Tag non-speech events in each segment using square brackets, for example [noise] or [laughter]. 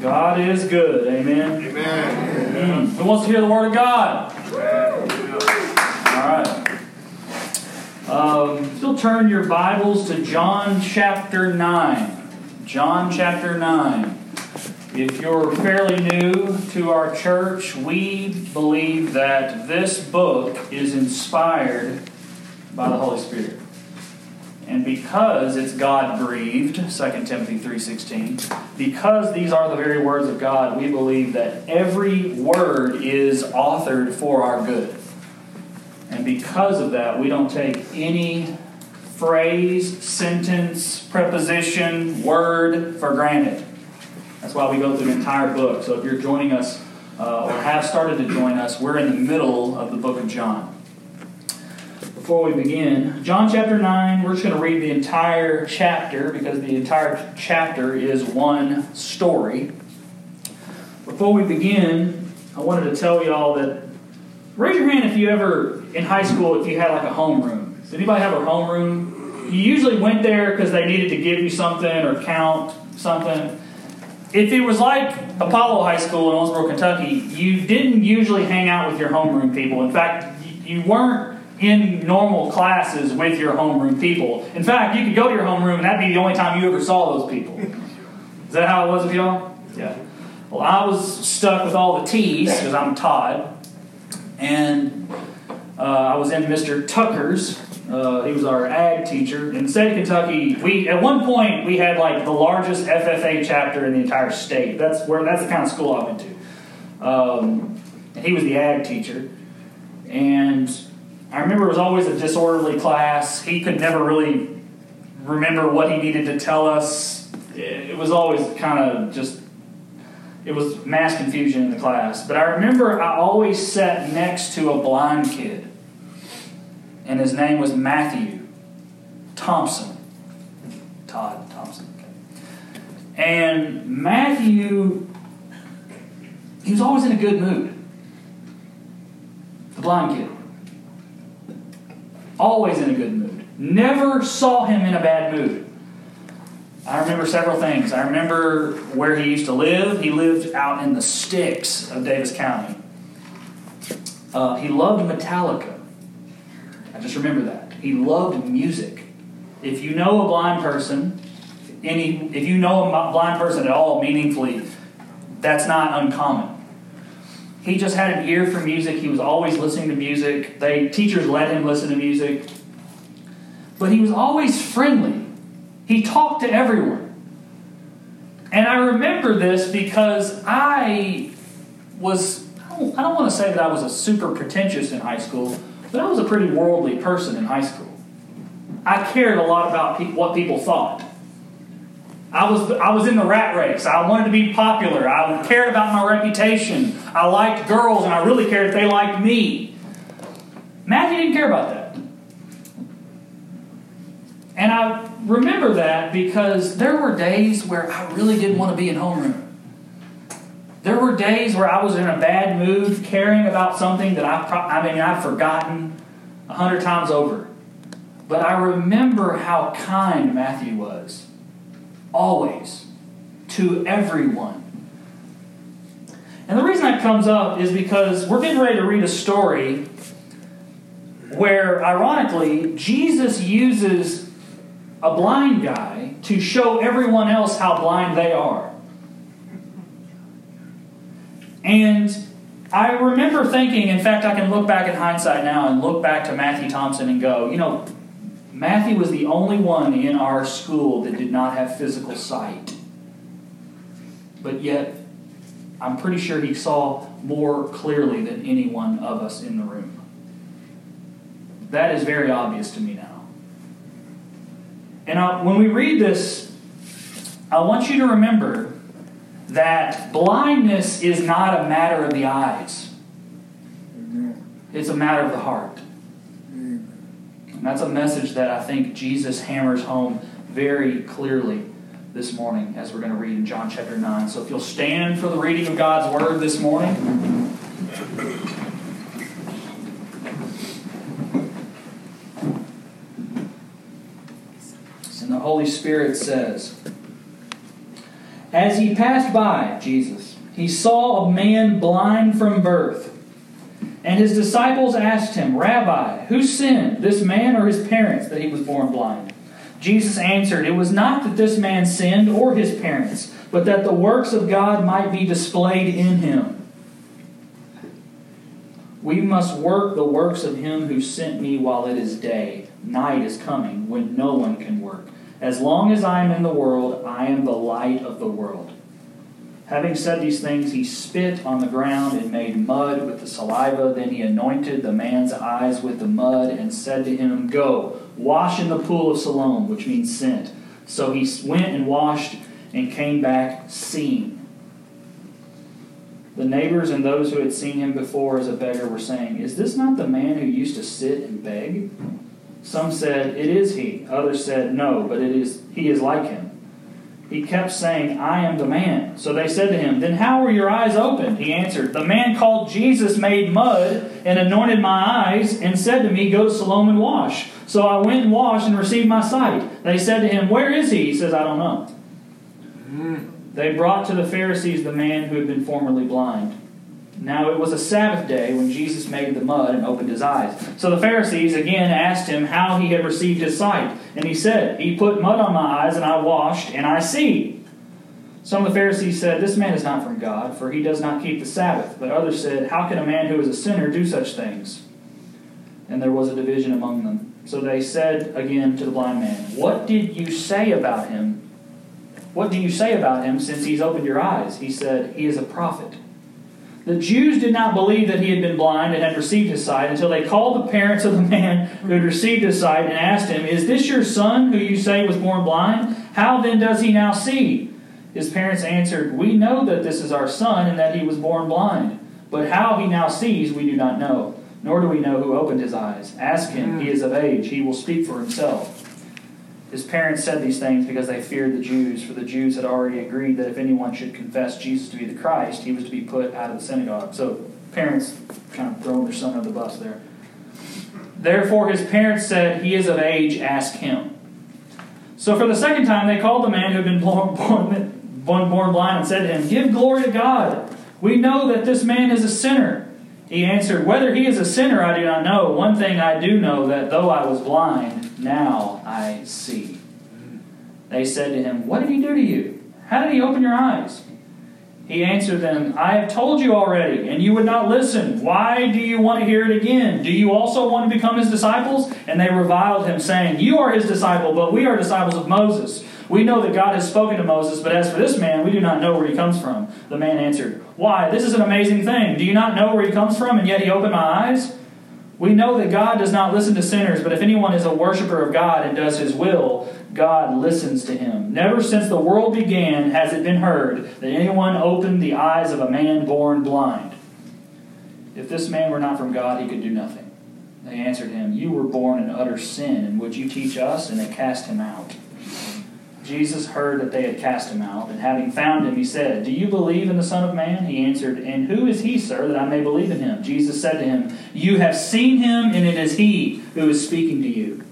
God is good. Amen. Amen. Mm. Who wants to hear the word of God? All right. Um, still turn your Bibles to John chapter 9. John chapter 9. If you're fairly new to our church, we believe that this book is inspired by the Holy Spirit. And because it's God breathed, 2 Timothy 3:16, because these are the very words of God, we believe that every word is authored for our good. And because of that, we don't take any phrase, sentence, preposition, word for granted. That's why we go through the entire book. So if you're joining us uh, or have started to join us, we're in the middle of the book of John before we begin, John chapter 9, we're just going to read the entire chapter because the entire chapter is one story. Before we begin, I wanted to tell y'all that raise your hand if you ever, in high school, if you had like a homeroom. Does anybody have a homeroom? You usually went there because they needed to give you something or count something. If it was like Apollo High School in Owensboro, Kentucky, you didn't usually hang out with your homeroom people. In fact, you weren't in normal classes with your homeroom people. In fact, you could go to your homeroom and that'd be the only time you ever saw those people. Is that how it was with y'all? Yeah. Well, I was stuck with all the T's because I'm Todd, and uh, I was in Mr. Tucker's. Uh, he was our ag teacher in the state of Kentucky. We at one point we had like the largest FFA chapter in the entire state. That's where that's the kind of school I went to. Um, and he was the ag teacher, and I remember it was always a disorderly class. He could never really remember what he needed to tell us. It was always kind of just, it was mass confusion in the class. But I remember I always sat next to a blind kid, and his name was Matthew Thompson. Todd Thompson. And Matthew, he was always in a good mood. The blind kid always in a good mood. Never saw him in a bad mood. I remember several things. I remember where he used to live. He lived out in the sticks of Daviess County. Uh, he loved Metallica. I just remember that. He loved music. If you know a blind person, any if you know a blind person at all meaningfully, that's not uncommon. He just had an ear for music. He was always listening to music. They teachers let him listen to music. But he was always friendly. He talked to everyone. And I remember this because I was I don't, I don't want to say that I was a super pretentious in high school, but I was a pretty worldly person in high school. I cared a lot about pe- what people thought. I was, I was in the rat race. I wanted to be popular. I cared about my reputation. I liked girls, and I really cared if they liked me. Matthew didn't care about that. And I remember that because there were days where I really didn't want to be in homeroom. There were days where I was in a bad mood, caring about something that I, I mean, I've forgotten a hundred times over. But I remember how kind Matthew was always, to everyone. And the reason that comes up is because we're getting ready to read a story where, ironically, Jesus uses a blind guy to show everyone else how blind they are. And I remember thinking, in fact, I can look back in hindsight now and look back to Matthew Thompson and go, you know, Matthew was the only one in our school that did not have physical sight. But yet, I'm pretty sure he saw more clearly than any one of us in the room. That is very obvious to me now. And I, when we read this, I want you to remember that blindness is not a matter of the eyes, it's a matter of the heart. And that's a message that I think Jesus hammers home very clearly this morning as we're going to read in John chapter 9. So if you'll stand for the reading of God's word this morning. And the Holy Spirit says, As he passed by, Jesus, he saw a man blind from birth. And his disciples asked him, Rabbi, who sinned, this man or his parents, that he was born blind? Jesus answered, It was not that this man sinned or his parents, but that the works of God might be displayed in him. We must work the works of him who sent me while it is day. Night is coming when no one can work. As long as I am in the world, I am the light of the world. Having said these things, he spit on the ground and made mud with the saliva. Then he anointed the man's eyes with the mud and said to him, Go, wash in the pool of Siloam, which means sent. So he went and washed and came back seeing. The neighbors and those who had seen him before as a beggar were saying, Is this not the man who used to sit and beg? Some said, It is he. Others said, No, but it is he is like him. He kept saying, I am the man. So they said to him, Then how were your eyes opened? He answered, The man called Jesus made mud and anointed my eyes and said to me, Go to Siloam and wash. So I went and washed and received my sight. They said to him, Where is he? He says, I don't know. Mm. They brought to the Pharisees the man who had been formerly blind. Now it was a Sabbath day when Jesus made the mud and opened his eyes. So the Pharisees again asked him how he had received his sight. And he said, He put mud on my eyes, and I washed, and I see. Some of the Pharisees said, This man is not from God, for he does not keep the Sabbath. But others said, How can a man who is a sinner do such things? And there was a division among them. So they said again to the blind man, What did you say about him? What do you say about him since he's opened your eyes? He said, He is a prophet. The Jews did not believe that he had been blind and had received his sight until they called the parents of the man who had received his sight and asked him, Is this your son who you say was born blind? How then does he now see? His parents answered, We know that this is our son and that he was born blind. But how he now sees, we do not know, nor do we know who opened his eyes. Ask him, he is of age, he will speak for himself. His parents said these things because they feared the Jews, for the Jews had already agreed that if anyone should confess Jesus to be the Christ, he was to be put out of the synagogue. So, parents kind of throwing their son under the bus there. Therefore, his parents said, He is of age, ask him. So, for the second time, they called the man who had been born, [laughs] born, born blind and said to him, Give glory to God. We know that this man is a sinner. He answered, Whether he is a sinner, I do not know. One thing I do know that though I was blind, now I see. They said to him, What did he do to you? How did he open your eyes? He answered them, I have told you already, and you would not listen. Why do you want to hear it again? Do you also want to become his disciples? And they reviled him, saying, You are his disciple, but we are disciples of Moses. We know that God has spoken to Moses, but as for this man, we do not know where he comes from. The man answered, Why? This is an amazing thing. Do you not know where he comes from, and yet he opened my eyes? We know that God does not listen to sinners, but if anyone is a worshiper of God and does his will, God listens to him. Never since the world began has it been heard that anyone opened the eyes of a man born blind. If this man were not from God, he could do nothing. They answered him, You were born in utter sin, and would you teach us? And they cast him out. Jesus heard that they had cast him out, and having found him, he said, Do you believe in the Son of Man? He answered, And who is he, sir, that I may believe in him? Jesus said to him, You have seen him, and it is he who is speaking to you.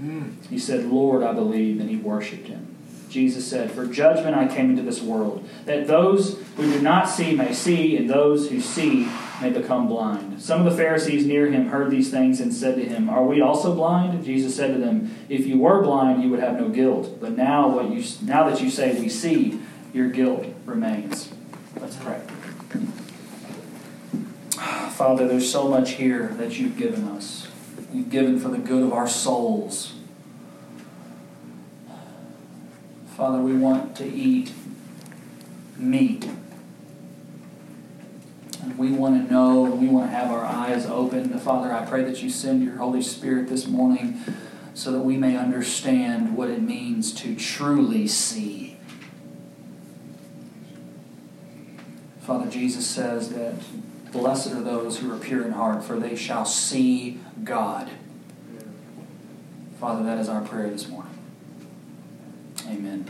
Mm. He said, Lord, I believe, and he worshipped him. Jesus said, For judgment I came into this world, that those who do not see may see, and those who see may become blind. Some of the Pharisees near him heard these things and said to him, Are we also blind? Jesus said to them, If you were blind, you would have no guilt. But now, what you, now that you say we see, your guilt remains. Let's pray. Father, there's so much here that you've given us. You've given for the good of our souls. Father, we want to eat meat we want to know and we want to have our eyes open. Father, I pray that you send your Holy Spirit this morning so that we may understand what it means to truly see. Father, Jesus says that blessed are those who are pure in heart, for they shall see God. Father, that is our prayer this morning. Amen.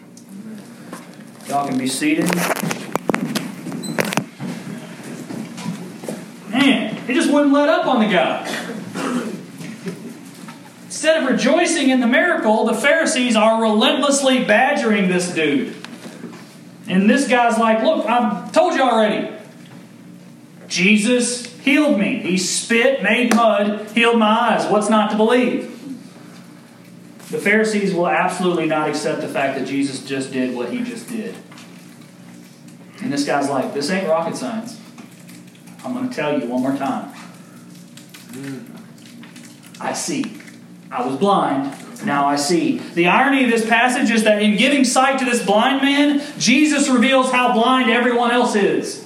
Y'all can be seated. He just wouldn't let up on the guy. Instead of rejoicing in the miracle, the Pharisees are relentlessly badgering this dude. And this guy's like, Look, I've told you already. Jesus healed me. He spit, made mud, healed my eyes. What's not to believe? The Pharisees will absolutely not accept the fact that Jesus just did what he just did. And this guy's like, This ain't rocket science. I'm going to tell you one more time. Mm. I see. I was blind. Now I see. The irony of this passage is that in giving sight to this blind man, Jesus reveals how blind everyone else is.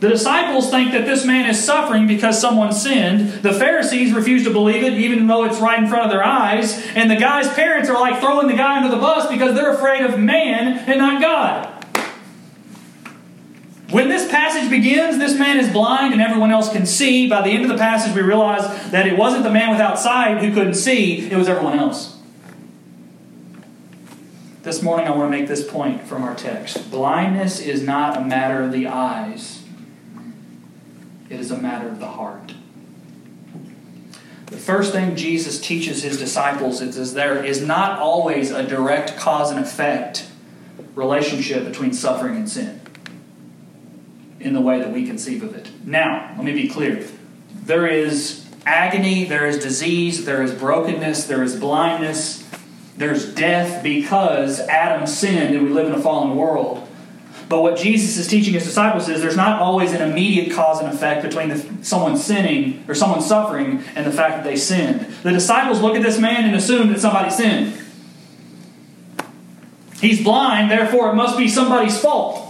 The disciples think that this man is suffering because someone sinned. The Pharisees refuse to believe it, even though it's right in front of their eyes. And the guy's parents are like throwing the guy under the bus because they're afraid of man and not God. When this passage begins, this man is blind and everyone else can see. By the end of the passage, we realize that it wasn't the man without sight who couldn't see, it was everyone else. This morning, I want to make this point from our text. Blindness is not a matter of the eyes, it is a matter of the heart. The first thing Jesus teaches his disciples is, is there is not always a direct cause and effect relationship between suffering and sin in the way that we conceive of it. Now, let me be clear. There is agony, there is disease, there is brokenness, there is blindness, there's death because Adam sinned and we live in a fallen world. But what Jesus is teaching his disciples is there's not always an immediate cause and effect between the, someone sinning or someone suffering and the fact that they sinned. The disciples look at this man and assume that somebody sinned. He's blind, therefore it must be somebody's fault.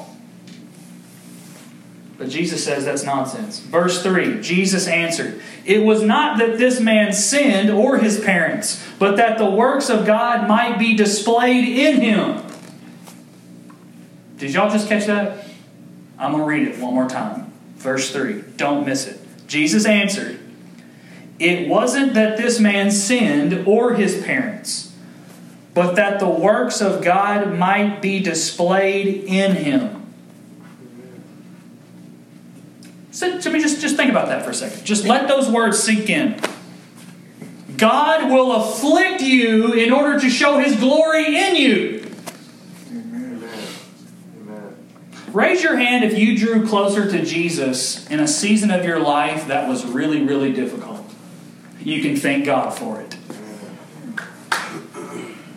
But Jesus says that's nonsense. Verse 3 Jesus answered, It was not that this man sinned or his parents, but that the works of God might be displayed in him. Did y'all just catch that? I'm going to read it one more time. Verse 3. Don't miss it. Jesus answered, It wasn't that this man sinned or his parents, but that the works of God might be displayed in him. So, me just, just think about that for a second. Just let those words sink in. God will afflict you in order to show his glory in you. Raise your hand if you drew closer to Jesus in a season of your life that was really, really difficult. You can thank God for it.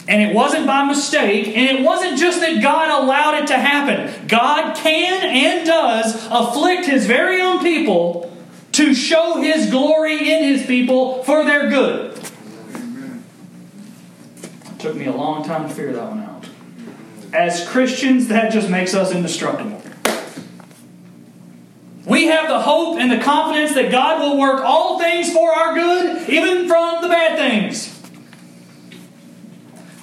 And it wasn't by mistake, and it wasn't just that God allowed it to happen. God can and does afflict His very own people to show His glory in His people for their good. It took me a long time to figure that one out. As Christians, that just makes us indestructible. We have the hope and the confidence that God will work all things for our good, even from the bad things.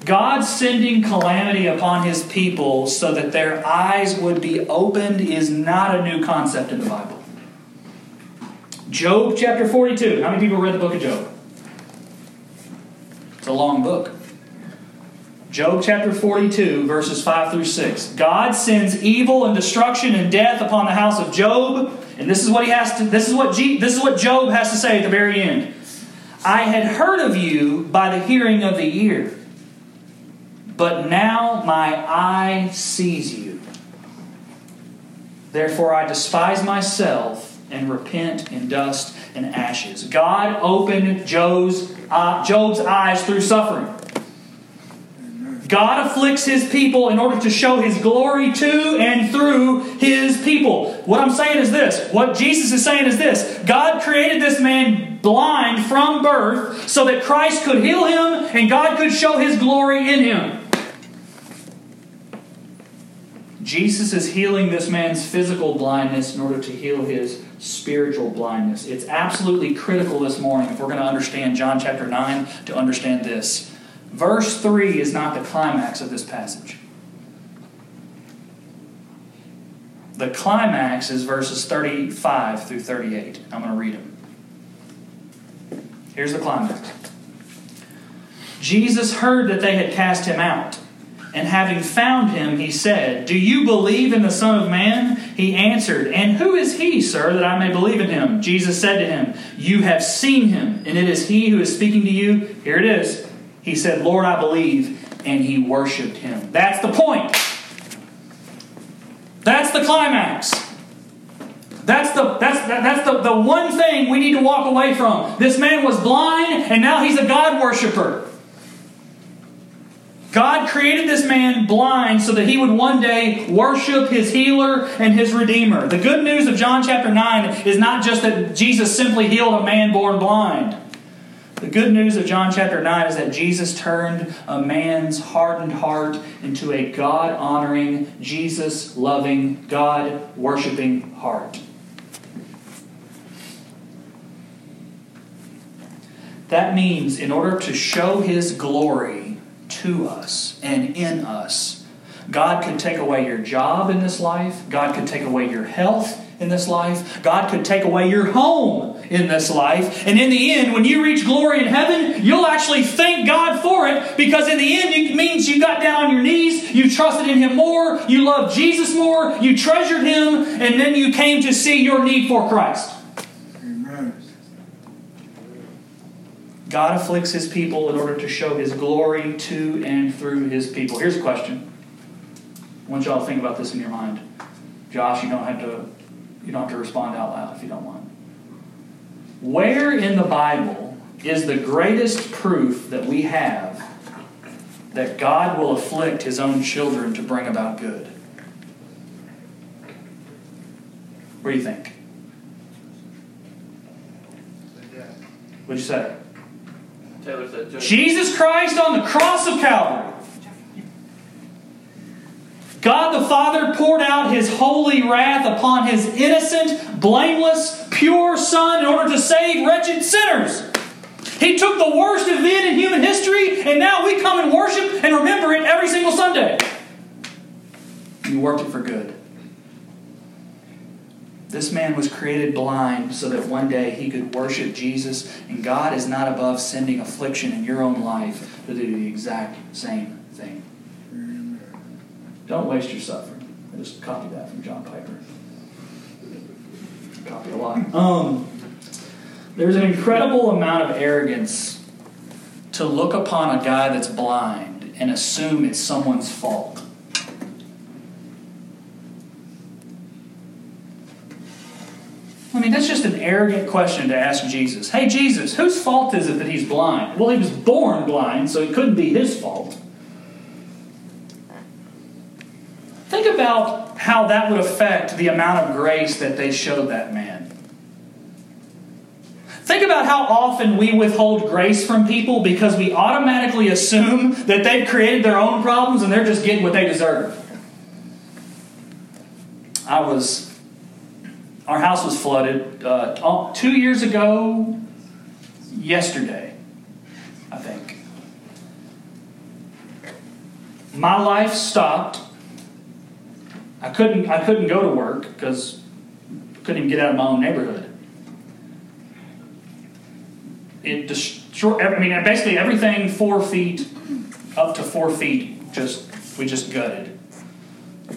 God sending calamity upon his people so that their eyes would be opened is not a new concept in the Bible. Job chapter 42. How many people read the book of Job? It's a long book. Job chapter 42, verses 5 through 6. God sends evil and destruction and death upon the house of Job. And this is what he has to this is what G, this is what Job has to say at the very end. I had heard of you by the hearing of the ear but now my eye sees you. Therefore I despise myself and repent in dust and ashes. God opened Job's, uh, Job's eyes through suffering. God afflicts his people in order to show his glory to and through his people. What I'm saying is this. What Jesus is saying is this. God created this man blind from birth so that Christ could heal him and God could show his glory in him. Jesus is healing this man's physical blindness in order to heal his spiritual blindness. It's absolutely critical this morning if we're going to understand John chapter 9 to understand this. Verse 3 is not the climax of this passage. The climax is verses 35 through 38. I'm going to read them. Here's the climax. Jesus heard that they had cast him out. And having found him, he said, Do you believe in the Son of Man? He answered, And who is he, sir, that I may believe in him? Jesus said to him, You have seen him, and it is he who is speaking to you. Here it is. He said, Lord, I believe. And he worshiped him. That's the point. That's the climax. That's the that's that's the, the one thing we need to walk away from. This man was blind and now he's a God worshiper. God created this man blind so that he would one day worship his healer and his redeemer. The good news of John chapter 9 is not just that Jesus simply healed a man born blind. The good news of John chapter 9 is that Jesus turned a man's hardened heart into a God honoring, Jesus loving, God worshiping heart. That means, in order to show His glory to us and in us, God could take away your job in this life, God could take away your health in this life, God could take away your home in this life. And in the end, when you reach glory in heaven, you'll actually thank God for it because in the end, it means you got down on your knees, you trusted in Him more, you loved Jesus more, you treasured Him, and then you came to see your need for Christ. God afflicts his people in order to show his glory to and through his people. Here's a question. I want y'all to think about this in your mind. Josh, you don't have to you don't have to respond out loud if you don't want. Where in the Bible is the greatest proof that we have that God will afflict his own children to bring about good? What do you think? What'd you say? Taylor said Jesus Christ on the cross of Calvary. God the Father poured out his holy wrath upon his innocent, blameless, pure Son in order to save wretched sinners. He took the worst event in human history, and now we come and worship and remember it every single Sunday. He worked it for good. This man was created blind so that one day he could worship Jesus, and God is not above sending affliction in your own life to do the exact same thing. Don't waste your suffering. I just copied that from John Piper. Copy a lot. Um, there's an incredible amount of arrogance to look upon a guy that's blind and assume it's someone's fault. Mean, that's just an arrogant question to ask Jesus. Hey, Jesus, whose fault is it that he's blind? Well, he was born blind, so it couldn't be his fault. Think about how that would affect the amount of grace that they showed that man. Think about how often we withhold grace from people because we automatically assume that they've created their own problems and they're just getting what they deserve. I was our house was flooded uh, two years ago, yesterday, I think. My life stopped. I couldn't. I couldn't go to work because I couldn't even get out of my own neighborhood. It destroyed. I mean, basically everything four feet up to four feet. Just we just gutted.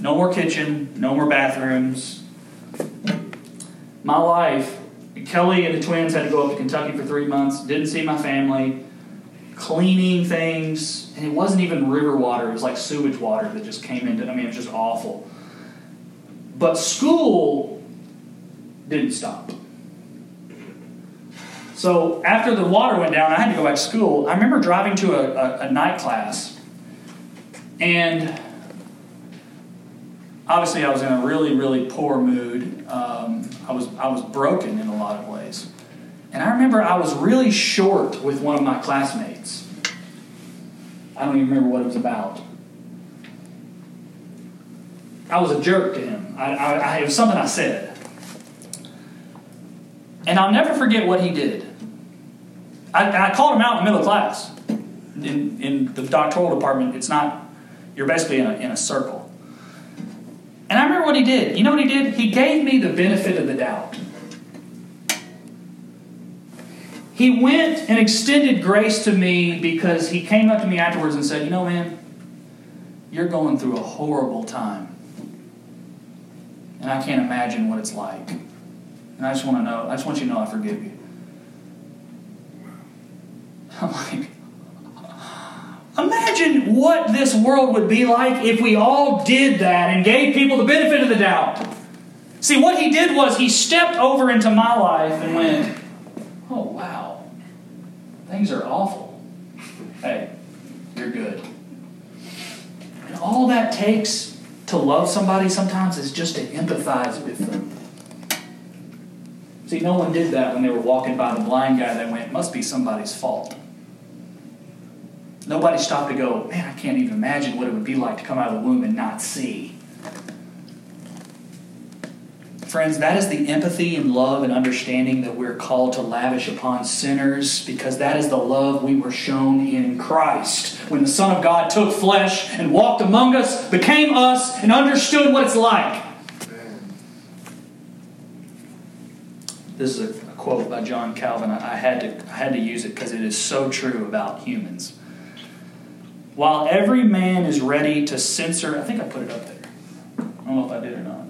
No more kitchen. No more bathrooms my life, Kelly and the twins had to go up to Kentucky for three months, didn't see my family, cleaning things, and it wasn't even river water, it was like sewage water that just came into I mean, it was just awful. But school didn't stop. So after the water went down, I had to go back to school. I remember driving to a, a, a night class, and obviously I was in a really, really poor mood. Um, I was I was broken in a lot of ways. And I remember I was really short with one of my classmates. I don't even remember what it was about. I was a jerk to him. I, I, it was something I said. And I'll never forget what he did. I, I called him out in the middle of class. In, in the doctoral department, it's not, you're basically in a, in a circle. And I remember what he did. You know what he did? He gave me the benefit of the doubt. He went and extended grace to me because he came up to me afterwards and said, You know, man, you're going through a horrible time. And I can't imagine what it's like. And I just want to know, I just want you to know I forgive you. [laughs] I'm like, what this world would be like if we all did that and gave people the benefit of the doubt. See, what he did was he stepped over into my life and went, Oh, wow, things are awful. Hey, you're good. And all that takes to love somebody sometimes is just to empathize with them. See, no one did that when they were walking by the blind guy that went, must be somebody's fault. Nobody stopped to go, man, I can't even imagine what it would be like to come out of the womb and not see. Friends, that is the empathy and love and understanding that we're called to lavish upon sinners because that is the love we were shown in Christ. When the Son of God took flesh and walked among us, became us, and understood what it's like. This is a quote by John Calvin. I had to, I had to use it because it is so true about humans. While every man is ready to censor, I think I put it up there. I don't know if I did or not.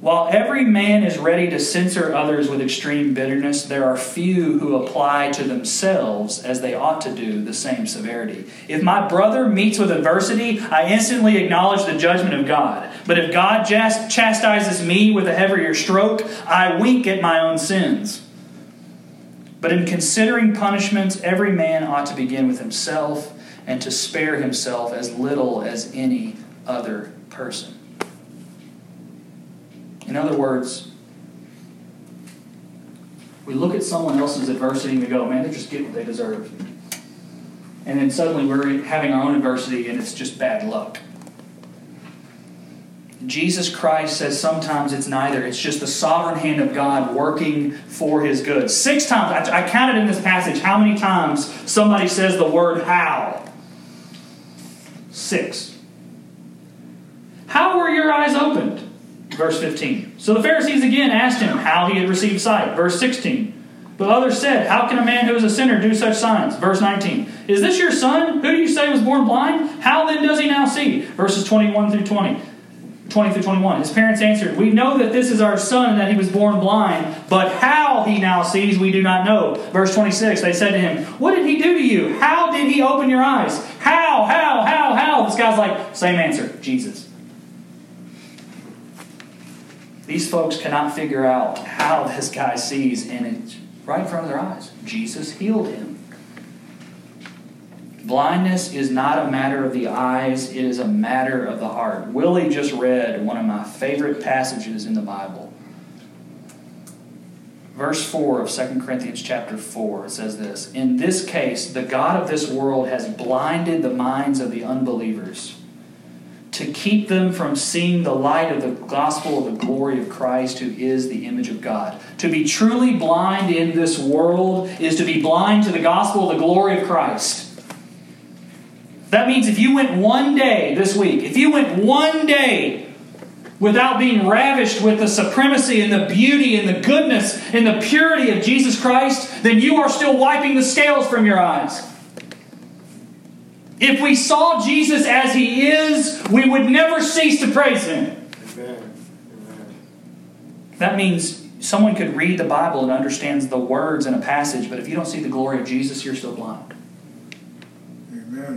While every man is ready to censor others with extreme bitterness, there are few who apply to themselves, as they ought to do, the same severity. If my brother meets with adversity, I instantly acknowledge the judgment of God. But if God chastises me with a heavier stroke, I wink at my own sins. But in considering punishments, every man ought to begin with himself and to spare himself as little as any other person. In other words, we look at someone else's adversity and we go, man, they just get what they deserve. And then suddenly we're having our own adversity and it's just bad luck. Jesus Christ says sometimes it's neither. It's just the sovereign hand of God working for his good. Six times, I, I counted in this passage how many times somebody says the word how. Six. How were your eyes opened? Verse 15. So the Pharisees again asked him how he had received sight. Verse 16. But others said, How can a man who is a sinner do such signs? Verse 19. Is this your son? Who do you say was born blind? How then does he now see? Verses 21 through 20. 20 through 21. His parents answered, We know that this is our son and that he was born blind, but how he now sees we do not know. Verse 26, they said to him, What did he do to you? How did he open your eyes? How, how, how, how? This guy's like, Same answer, Jesus. These folks cannot figure out how this guy sees, and it's right in front of their eyes. Jesus healed him. Blindness is not a matter of the eyes, it is a matter of the heart. Willie just read one of my favorite passages in the Bible. Verse 4 of 2 Corinthians chapter 4 says this In this case, the God of this world has blinded the minds of the unbelievers to keep them from seeing the light of the gospel of the glory of Christ, who is the image of God. To be truly blind in this world is to be blind to the gospel of the glory of Christ. That means if you went one day this week, if you went one day without being ravished with the supremacy and the beauty and the goodness and the purity of Jesus Christ, then you are still wiping the scales from your eyes. If we saw Jesus as he is, we would never cease to praise him. That means someone could read the Bible and understands the words in a passage, but if you don't see the glory of Jesus, you're still blind.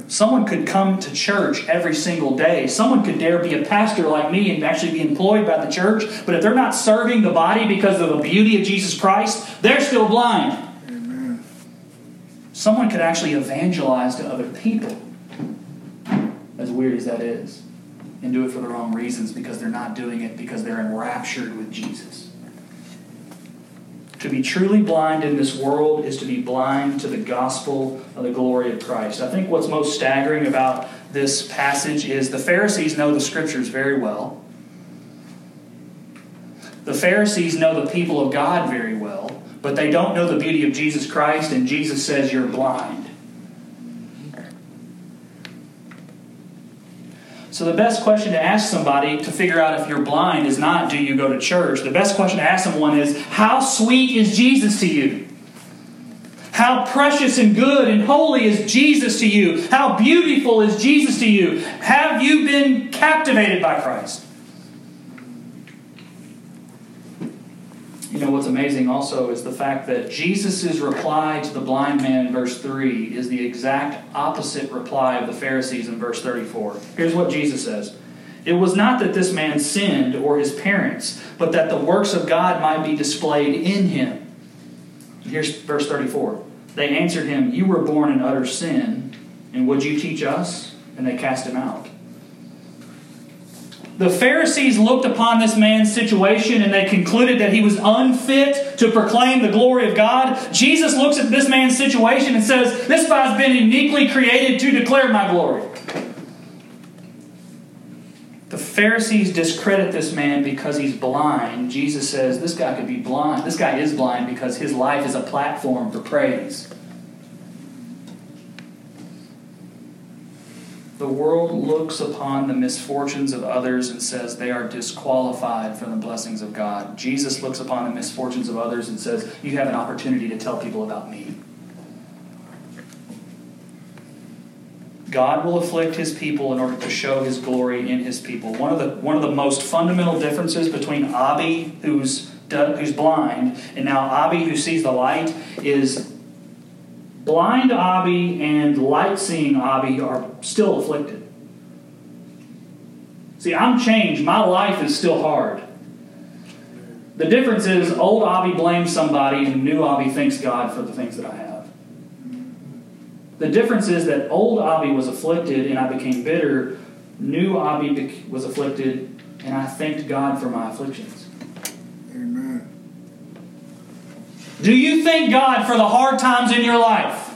Someone could come to church every single day. Someone could dare be a pastor like me and actually be employed by the church, but if they're not serving the body because of the beauty of Jesus Christ, they're still blind. Amen. Someone could actually evangelize to other people as weird as that is, and do it for the wrong reasons because they're not doing it because they're enraptured with Jesus. To be truly blind in this world is to be blind to the gospel of the glory of Christ. I think what's most staggering about this passage is the Pharisees know the scriptures very well. The Pharisees know the people of God very well, but they don't know the beauty of Jesus Christ, and Jesus says, You're blind. So, the best question to ask somebody to figure out if you're blind is not, do you go to church? The best question to ask someone is, how sweet is Jesus to you? How precious and good and holy is Jesus to you? How beautiful is Jesus to you? Have you been captivated by Christ? You know, what's amazing also is the fact that Jesus' reply to the blind man in verse 3 is the exact opposite reply of the Pharisees in verse 34. Here's what Jesus says It was not that this man sinned or his parents, but that the works of God might be displayed in him. Here's verse 34. They answered him, You were born in utter sin, and would you teach us? And they cast him out. The Pharisees looked upon this man's situation and they concluded that he was unfit to proclaim the glory of God. Jesus looks at this man's situation and says, This guy's been uniquely created to declare my glory. The Pharisees discredit this man because he's blind. Jesus says, This guy could be blind. This guy is blind because his life is a platform for praise. The world looks upon the misfortunes of others and says they are disqualified from the blessings of God. Jesus looks upon the misfortunes of others and says, You have an opportunity to tell people about me. God will afflict his people in order to show his glory in his people. One of the, one of the most fundamental differences between Abi, who's, who's blind, and now Abi, who sees the light, is blind Abi and light seeing Abi are still afflicted. See, I'm changed. My life is still hard. The difference is old Abi blames somebody and new Abi thanks God for the things that I have. The difference is that old Abi was afflicted and I became bitter. New Abi was afflicted and I thanked God for my afflictions. Amen. Do you thank God for the hard times in your life?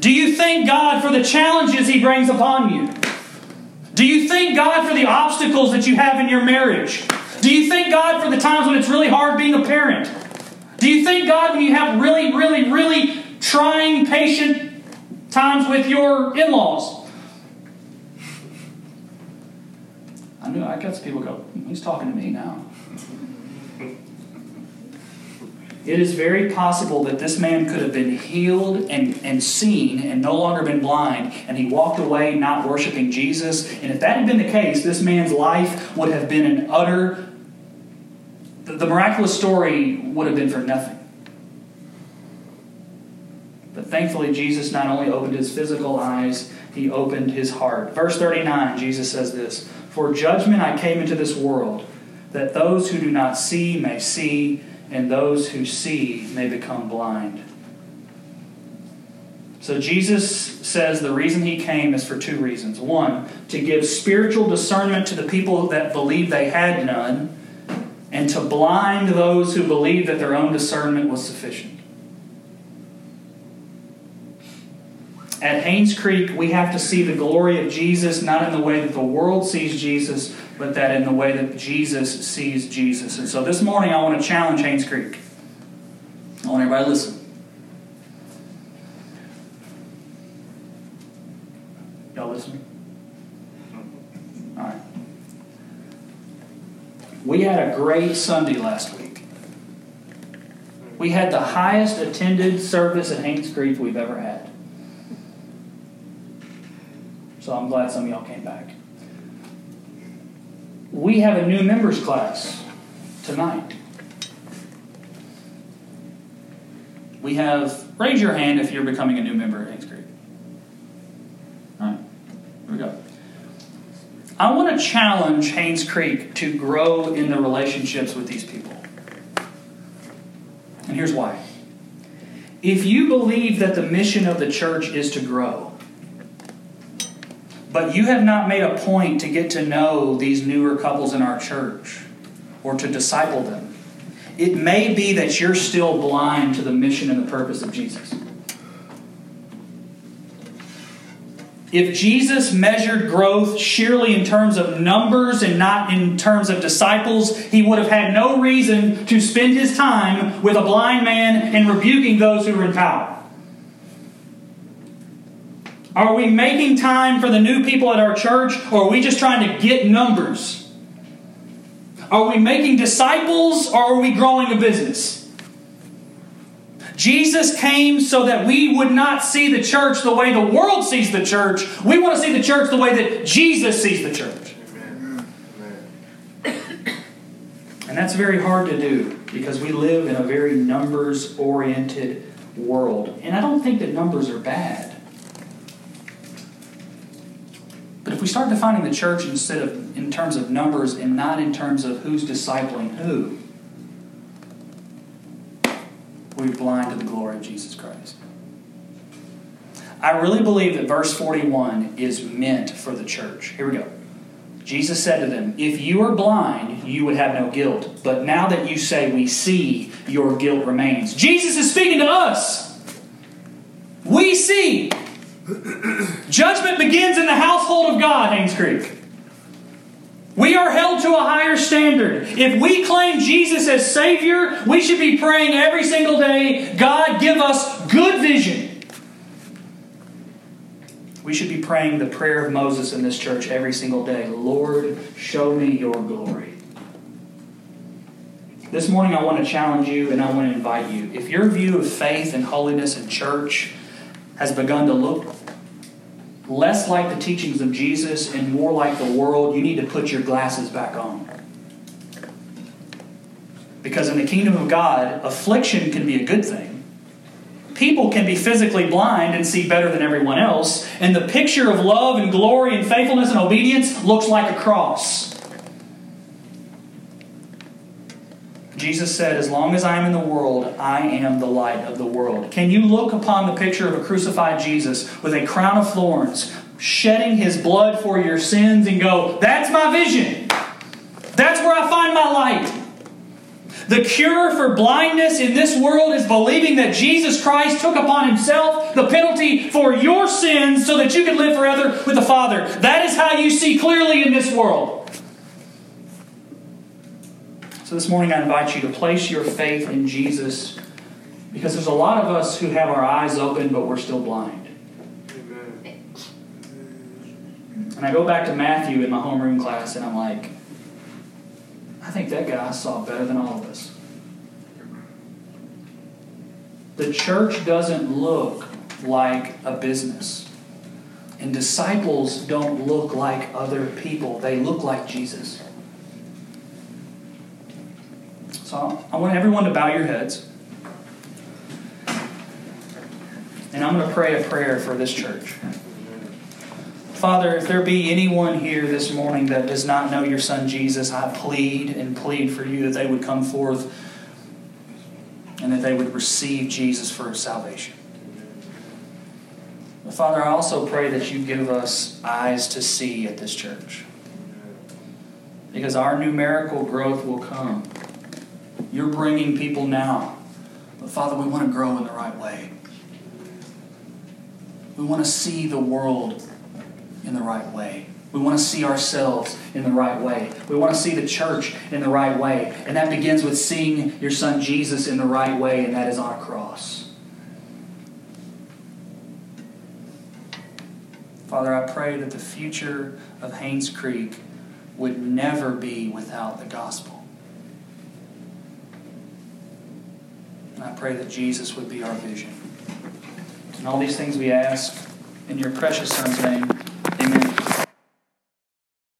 Do you thank God for the challenges He brings upon you? Do you thank God for the obstacles that you have in your marriage? Do you thank God for the times when it's really hard being a parent? Do you thank God when you have really, really, really trying, patient times with your in laws? I knew I some people go, he's talking to me now. It is very possible that this man could have been healed and, and seen and no longer been blind, and he walked away not worshiping Jesus. And if that had been the case, this man's life would have been an utter, the, the miraculous story would have been for nothing. But thankfully, Jesus not only opened his physical eyes, he opened his heart. Verse 39, Jesus says this For judgment I came into this world, that those who do not see may see and those who see may become blind. So Jesus says the reason he came is for two reasons. One, to give spiritual discernment to the people that believed they had none, and to blind those who believed that their own discernment was sufficient. At Haynes Creek, we have to see the glory of Jesus not in the way that the world sees Jesus, but that in the way that Jesus sees Jesus. And so this morning, I want to challenge Haynes Creek. I want everybody to listen. Y'all listening? All right. We had a great Sunday last week. We had the highest attended service at Haynes Creek we've ever had. So I'm glad some of y'all came back. We have a new members class tonight. We have, raise your hand if you're becoming a new member at Haynes Creek. All right, here we go. I want to challenge Haynes Creek to grow in the relationships with these people. And here's why. If you believe that the mission of the church is to grow, but you have not made a point to get to know these newer couples in our church or to disciple them, it may be that you're still blind to the mission and the purpose of Jesus. If Jesus measured growth sheerly in terms of numbers and not in terms of disciples, he would have had no reason to spend his time with a blind man and rebuking those who were in power. Are we making time for the new people at our church, or are we just trying to get numbers? Are we making disciples, or are we growing a business? Jesus came so that we would not see the church the way the world sees the church. We want to see the church the way that Jesus sees the church. And that's very hard to do because we live in a very numbers oriented world. And I don't think that numbers are bad. But if we start defining the church instead of in terms of numbers and not in terms of who's discipling who, we're blind to the glory of Jesus Christ. I really believe that verse 41 is meant for the church. Here we go. Jesus said to them, If you are blind, you would have no guilt. But now that you say we see, your guilt remains. Jesus is speaking to us. We see. Judgment begins in the household of God, Haynes Creek. We are held to a higher standard. If we claim Jesus as Savior, we should be praying every single day God, give us good vision we should be praying the prayer of Moses in this church every single day Lord, show me your glory. This morning, I want to challenge you and I want to invite you. If your view of faith and holiness in church has begun to look less like the teachings of Jesus and more like the world, you need to put your glasses back on. Because in the kingdom of God, affliction can be a good thing people can be physically blind and see better than everyone else, and the picture of love and glory and faithfulness and obedience looks like a cross. Jesus said, As long as I am in the world, I am the light of the world. Can you look upon the picture of a crucified Jesus with a crown of thorns, shedding his blood for your sins, and go, That's my vision. That's where I find my light. The cure for blindness in this world is believing that Jesus Christ took upon himself the penalty for your sins so that you can live forever with the Father. That is how you see clearly in this world. So this morning I invite you to place your faith in Jesus because there's a lot of us who have our eyes open but we're still blind. And I go back to Matthew in my homeroom class and I'm like, I think that guy saw better than all of us. The church doesn't look like a business. And disciples don't look like other people, they look like Jesus. So I want everyone to bow your heads. And I'm going to pray a prayer for this church. Father, if there be anyone here this morning that does not know your Son Jesus, I plead and plead for you that they would come forth and that they would receive Jesus for salvation. But Father, I also pray that you give us eyes to see at this church. Because our numerical growth will come. You're bringing people now. But Father, we want to grow in the right way. We want to see the world in the right way. We want to see ourselves in the right way. We want to see the church in the right way. And that begins with seeing your son Jesus in the right way, and that is on a cross. Father, I pray that the future of Haynes Creek would never be without the gospel. And I pray that Jesus would be our vision. And all these things we ask in your precious Son's name. Amen.